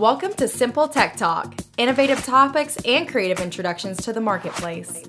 Welcome to Simple Tech Talk, innovative topics and creative introductions to the marketplace.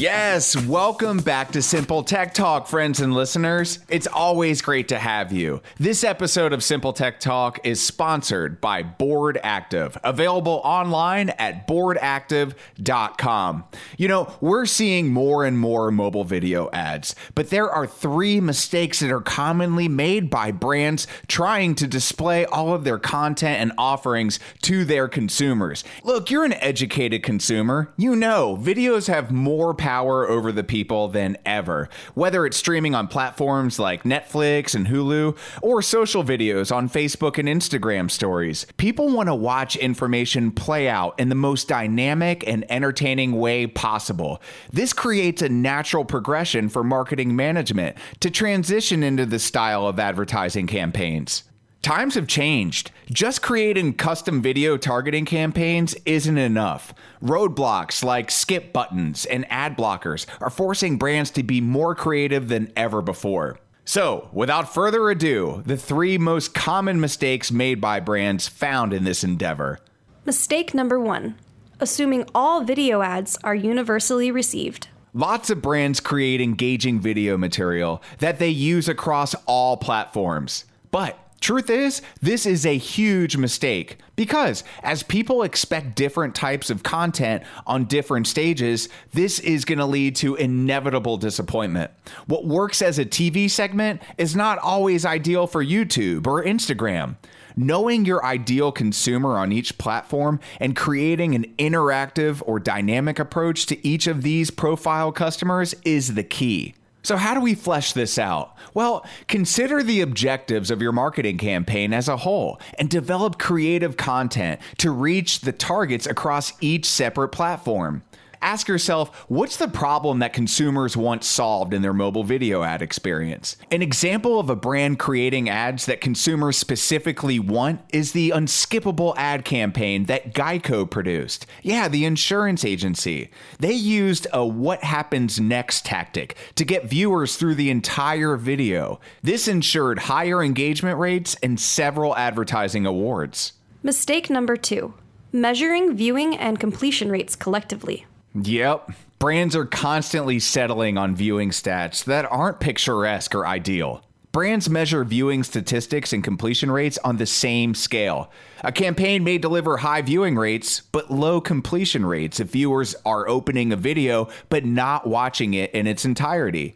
Yes, welcome back to Simple Tech Talk, friends and listeners. It's always great to have you. This episode of Simple Tech Talk is sponsored by Board Active, available online at boardactive.com. You know, we're seeing more and more mobile video ads, but there are three mistakes that are commonly made by brands trying to display all of their content and offerings to their consumers. Look, you're an educated consumer. You know, videos have more power over the people than ever. Whether it's streaming on platforms like Netflix and Hulu or social videos on Facebook and Instagram stories, people want to watch information play out in the most dynamic and entertaining way possible. This creates a natural progression for marketing management to transition into the style of advertising campaigns. Times have changed. Just creating custom video targeting campaigns isn't enough. Roadblocks like skip buttons and ad blockers are forcing brands to be more creative than ever before. So, without further ado, the three most common mistakes made by brands found in this endeavor. Mistake number one assuming all video ads are universally received. Lots of brands create engaging video material that they use across all platforms. But Truth is, this is a huge mistake because as people expect different types of content on different stages, this is going to lead to inevitable disappointment. What works as a TV segment is not always ideal for YouTube or Instagram. Knowing your ideal consumer on each platform and creating an interactive or dynamic approach to each of these profile customers is the key. So, how do we flesh this out? Well, consider the objectives of your marketing campaign as a whole and develop creative content to reach the targets across each separate platform ask yourself what's the problem that consumers want solved in their mobile video ad experience? An example of a brand creating ads that consumers specifically want is the unskippable ad campaign that Geico produced. Yeah, the insurance agency. They used a what happens next tactic to get viewers through the entire video. This ensured higher engagement rates and several advertising awards. Mistake number two measuring viewing and completion rates collectively. Yep. Brands are constantly settling on viewing stats that aren't picturesque or ideal. Brands measure viewing statistics and completion rates on the same scale. A campaign may deliver high viewing rates, but low completion rates if viewers are opening a video but not watching it in its entirety.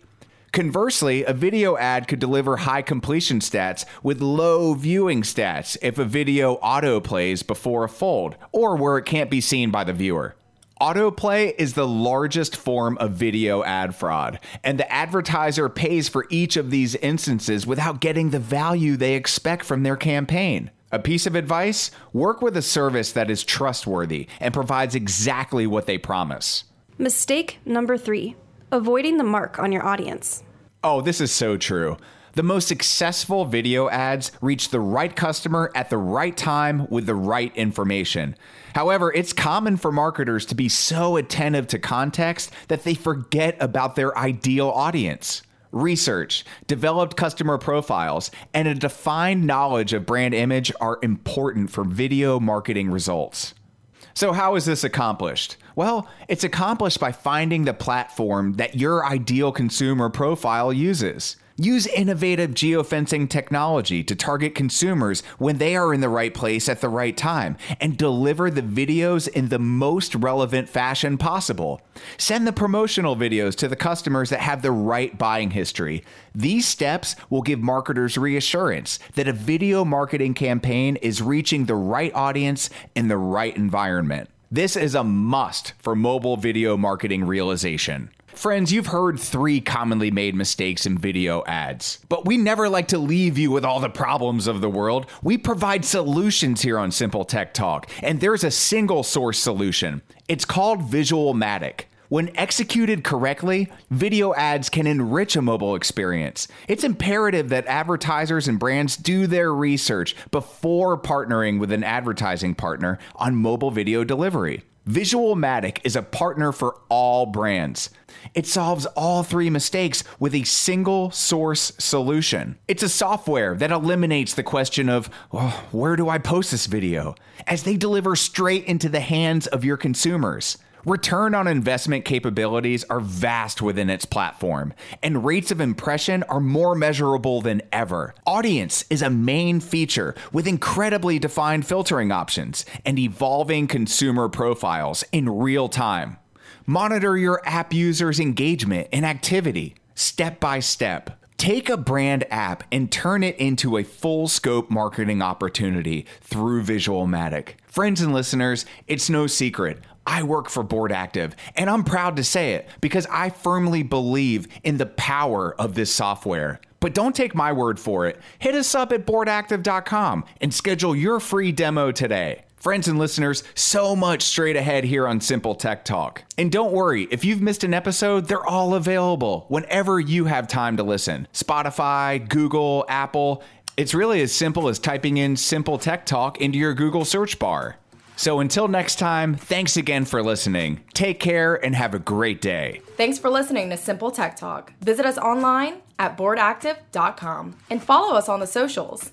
Conversely, a video ad could deliver high completion stats with low viewing stats if a video auto plays before a fold or where it can't be seen by the viewer. Autoplay is the largest form of video ad fraud, and the advertiser pays for each of these instances without getting the value they expect from their campaign. A piece of advice work with a service that is trustworthy and provides exactly what they promise. Mistake number three avoiding the mark on your audience. Oh, this is so true. The most successful video ads reach the right customer at the right time with the right information. However, it's common for marketers to be so attentive to context that they forget about their ideal audience. Research, developed customer profiles, and a defined knowledge of brand image are important for video marketing results. So, how is this accomplished? Well, it's accomplished by finding the platform that your ideal consumer profile uses. Use innovative geofencing technology to target consumers when they are in the right place at the right time and deliver the videos in the most relevant fashion possible. Send the promotional videos to the customers that have the right buying history. These steps will give marketers reassurance that a video marketing campaign is reaching the right audience in the right environment. This is a must for mobile video marketing realization. Friends, you've heard three commonly made mistakes in video ads, but we never like to leave you with all the problems of the world. We provide solutions here on Simple Tech Talk, and there's a single source solution. It's called Visualmatic. When executed correctly, video ads can enrich a mobile experience. It's imperative that advertisers and brands do their research before partnering with an advertising partner on mobile video delivery. Visualmatic is a partner for all brands. It solves all three mistakes with a single source solution. It's a software that eliminates the question of, oh, where do I post this video? As they deliver straight into the hands of your consumers. Return on investment capabilities are vast within its platform, and rates of impression are more measurable than ever. Audience is a main feature with incredibly defined filtering options and evolving consumer profiles in real time. Monitor your app users' engagement and activity step by step. Take a brand app and turn it into a full scope marketing opportunity through Visualmatic. Friends and listeners, it's no secret. I work for Board Active, and I'm proud to say it because I firmly believe in the power of this software. But don't take my word for it. Hit us up at boardactive.com and schedule your free demo today. Friends and listeners, so much straight ahead here on Simple Tech Talk. And don't worry, if you've missed an episode, they're all available whenever you have time to listen. Spotify, Google, Apple. It's really as simple as typing in Simple Tech Talk into your Google search bar. So until next time, thanks again for listening. Take care and have a great day. Thanks for listening to Simple Tech Talk. Visit us online at boardactive.com and follow us on the socials.